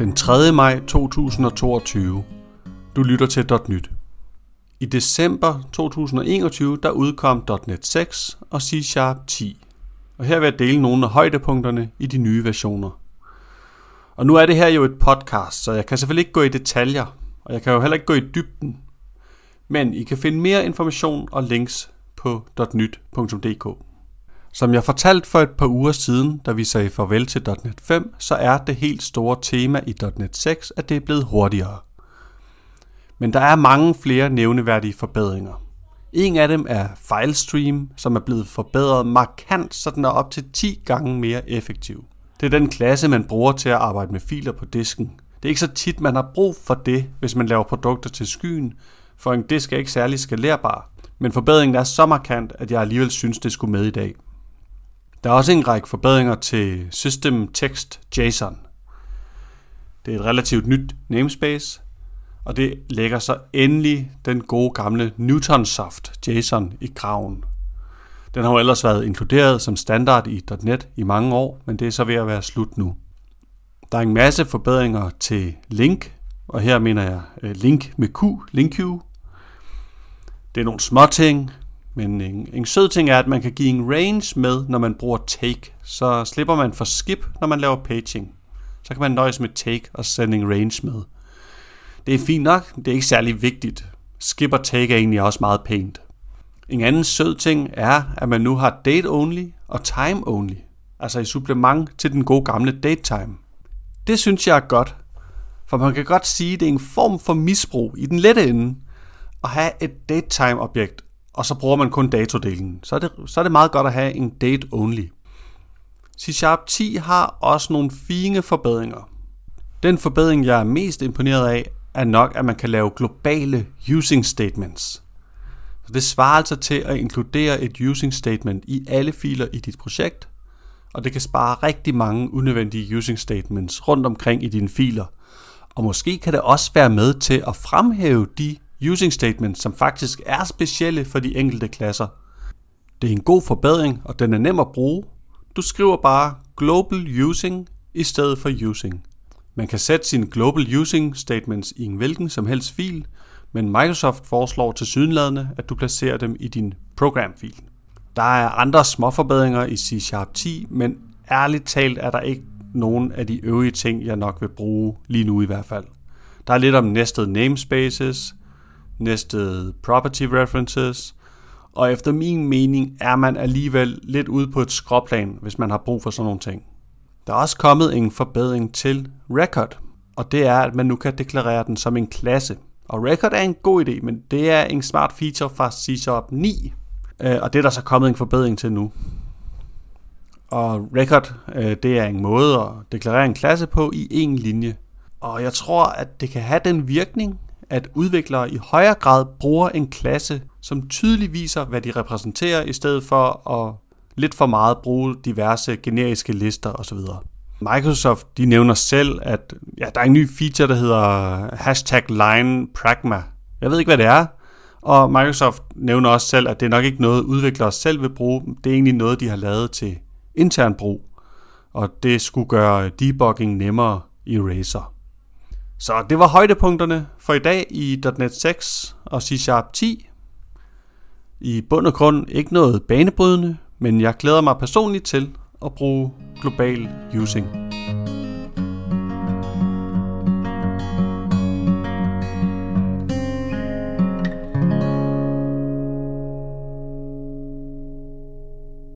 den 3. maj 2022. Du lytter til .nyt. I december 2021 der udkom .NET 6 og C Sharp 10. Og her vil jeg dele nogle af højdepunkterne i de nye versioner. Og nu er det her jo et podcast, så jeg kan selvfølgelig ikke gå i detaljer, og jeg kan jo heller ikke gå i dybden. Men I kan finde mere information og links på .nyt.dk. Som jeg fortalte for et par uger siden, da vi sagde farvel til .NET 5, så er det helt store tema i .NET 6, at det er blevet hurtigere. Men der er mange flere nævneværdige forbedringer. En af dem er FileStream, som er blevet forbedret markant, så den er op til 10 gange mere effektiv. Det er den klasse, man bruger til at arbejde med filer på disken. Det er ikke så tit, man har brug for det, hvis man laver produkter til skyen, for en disk er ikke særlig skalerbar. Men forbedringen er så markant, at jeg alligevel synes, det skulle med i dag. Der er også en række forbedringer til System Text JSON. Det er et relativt nyt namespace, og det lægger så endelig den gode gamle Newtonsoft JSON i graven. Den har jo ellers været inkluderet som standard i .NET i mange år, men det er så ved at være slut nu. Der er en masse forbedringer til Link, og her mener jeg øh, Link med Q, LinkQ. Det er nogle små ting, men en, en sød ting er, at man kan give en range med, når man bruger take. Så slipper man for skip, når man laver paging. Så kan man nøjes med take og sende en range med. Det er fint nok, det er ikke særlig vigtigt. Skip og take er egentlig også meget pænt. En anden sød ting er, at man nu har date only og time only. Altså i supplement til den gode gamle date time. Det synes jeg er godt, for man kan godt sige, at det er en form for misbrug i den lette ende at have et datetime objekt og så bruger man kun datodelen, så er det, så er det meget godt at have en date only. C-Sharp 10 har også nogle fine forbedringer. Den forbedring, jeg er mest imponeret af, er nok, at man kan lave globale using statements. Så det svarer altså til at inkludere et using statement i alle filer i dit projekt, og det kan spare rigtig mange unødvendige using statements rundt omkring i dine filer. Og måske kan det også være med til at fremhæve de using statement, som faktisk er specielle for de enkelte klasser. Det er en god forbedring, og den er nem at bruge. Du skriver bare global using i stedet for using. Man kan sætte sine global using statements i en hvilken som helst fil, men Microsoft foreslår til sydenladende, at du placerer dem i din programfil. Der er andre små forbedringer i C Sharp 10, men ærligt talt er der ikke nogen af de øvrige ting, jeg nok vil bruge lige nu i hvert fald. Der er lidt om nested namespaces, næste property references, og efter min mening er man alligevel lidt ude på et skråplan, hvis man har brug for sådan nogle ting. Der er også kommet en forbedring til record, og det er, at man nu kan deklarere den som en klasse. Og record er en god idé, men det er en smart feature fra C Sharp 9, øh, og det er der så kommet en forbedring til nu. Og record, øh, det er en måde at deklarere en klasse på i en linje. Og jeg tror, at det kan have den virkning, at udviklere i højere grad bruger en klasse, som tydeligt viser, hvad de repræsenterer, i stedet for at lidt for meget bruge diverse generiske lister osv. Microsoft de nævner selv, at ja, der er en ny feature, der hedder hashtag line pragma. Jeg ved ikke, hvad det er, og Microsoft nævner også selv, at det er nok ikke noget, udviklere selv vil bruge. Det er egentlig noget, de har lavet til intern brug, og det skulle gøre debugging nemmere i Razer. Så det var højdepunkterne for i dag i .NET 6 og C Sharp 10. I bund og grund ikke noget banebrydende, men jeg glæder mig personligt til at bruge global using.